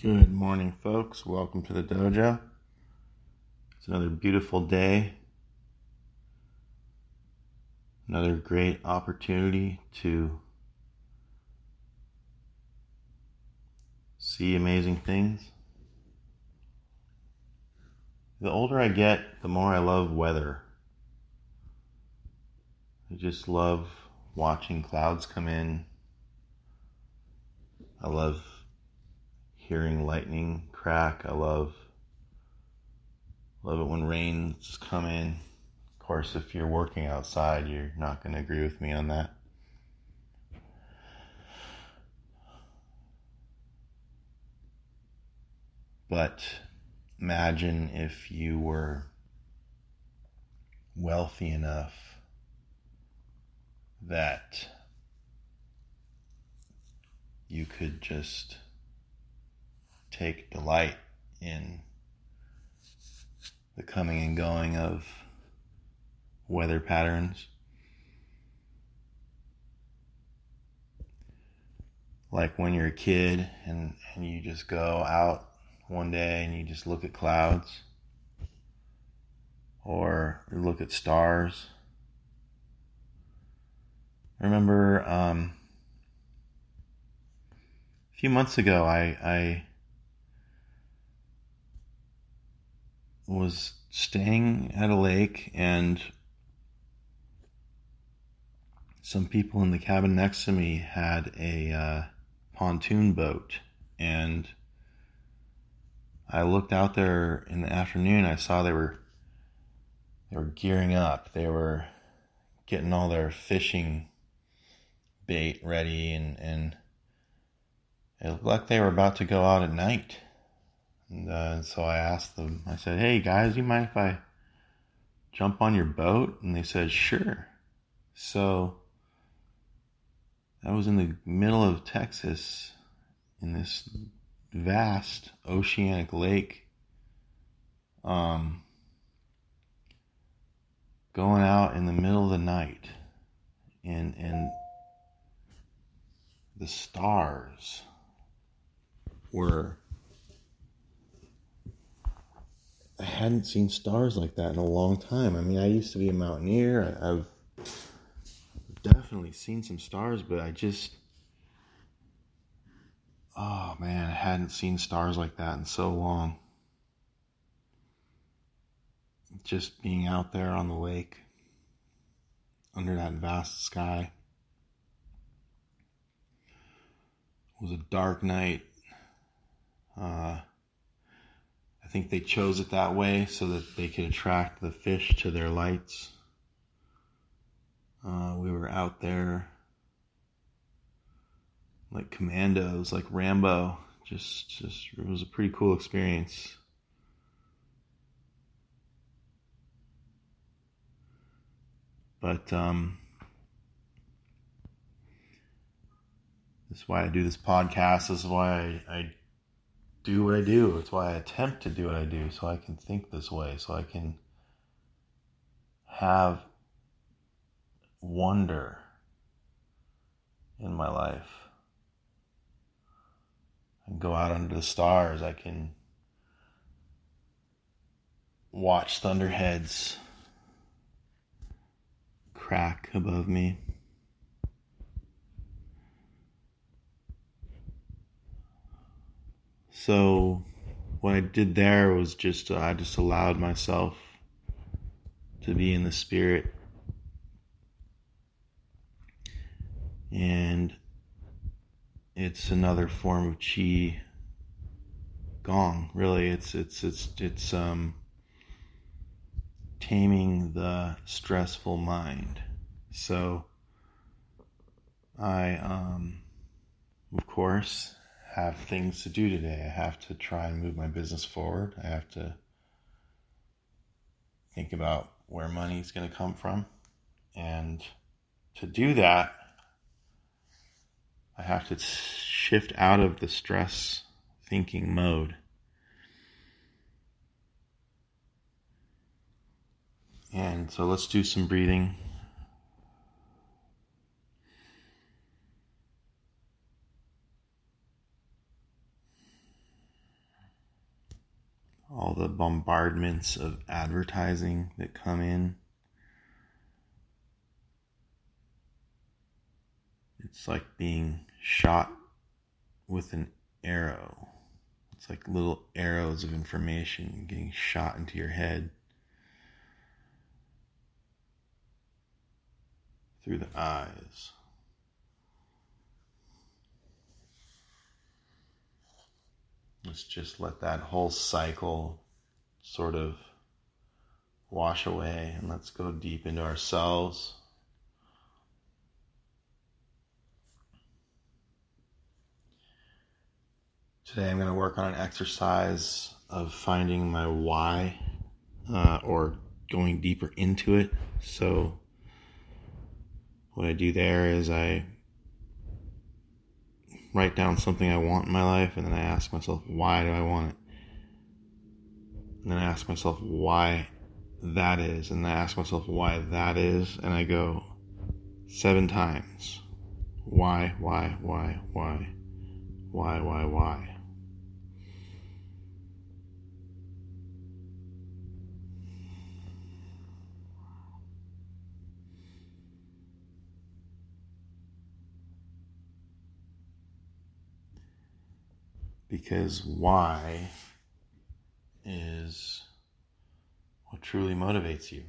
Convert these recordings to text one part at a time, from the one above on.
Good morning, folks. Welcome to the dojo. It's another beautiful day. Another great opportunity to see amazing things. The older I get, the more I love weather. I just love watching clouds come in. I love hearing lightning crack. I love love it when rains come in. Of course, if you're working outside, you're not going to agree with me on that. But imagine if you were wealthy enough that you could just take delight in the coming and going of weather patterns. Like when you're a kid and, and you just go out one day and you just look at clouds or look at stars. I remember um, a few months ago, I, I was staying at a lake and some people in the cabin next to me had a uh, pontoon boat. And I looked out there in the afternoon. I saw they were they were gearing up. They were getting all their fishing bait ready and and it looked like they were about to go out at night and uh, so I asked them, I said, hey guys, you mind if I jump on your boat? And they said, sure. So I was in the middle of Texas in this vast oceanic lake. Um, going out in the middle of the night and and the stars were I hadn't seen stars like that in a long time. I mean, I used to be a mountaineer. I've definitely seen some stars, but I just, oh man, I hadn't seen stars like that in so long. Just being out there on the lake under that vast sky. It was a dark night. Uh, I think they chose it that way so that they could attract the fish to their lights. Uh, we were out there like commandos, like Rambo. Just, just it was a pretty cool experience. But um, this is why I do this podcast. This is why I, I do what I do. It's why I attempt to do what I do, so I can think this way, so I can have wonder in my life. I can go out under the stars. I can watch thunderheads crack above me. So, what I did there was just, uh, I just allowed myself to be in the spirit. And it's another form of chi gong, really. It's, it's, it's, it's, um, taming the stressful mind. So, I, um, of course, have things to do today. I have to try and move my business forward. I have to think about where money is going to come from. And to do that, I have to shift out of the stress thinking mode. And so let's do some breathing. all the bombardments of advertising that come in. It's like being shot with an arrow. It's like little arrows of information getting shot into your head through the eyes. Let's just let that whole cycle sort of wash away and let's go deep into ourselves. Today I'm going to work on an exercise of finding my why uh, or going deeper into it. So, what I do there is I write down something I want in my life, and then I ask myself, why do I want it? And I ask myself why that is, and I ask myself why that is, and I go seven times. Why, why, why, why, why, why, why. because why is what truly motivates you.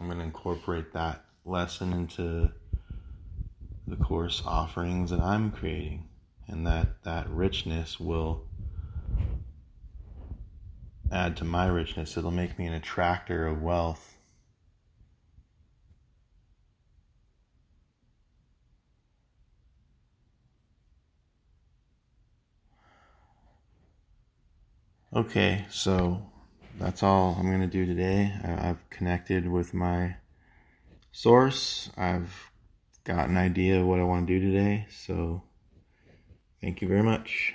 I'm going to incorporate that lesson into the course offerings that I'm creating, and that that richness will add to my richness. It'll make me an attractor of wealth Okay, so that's all I'm going to do today. I've connected with my source. I've got an idea of what I want to do today. So thank you very much.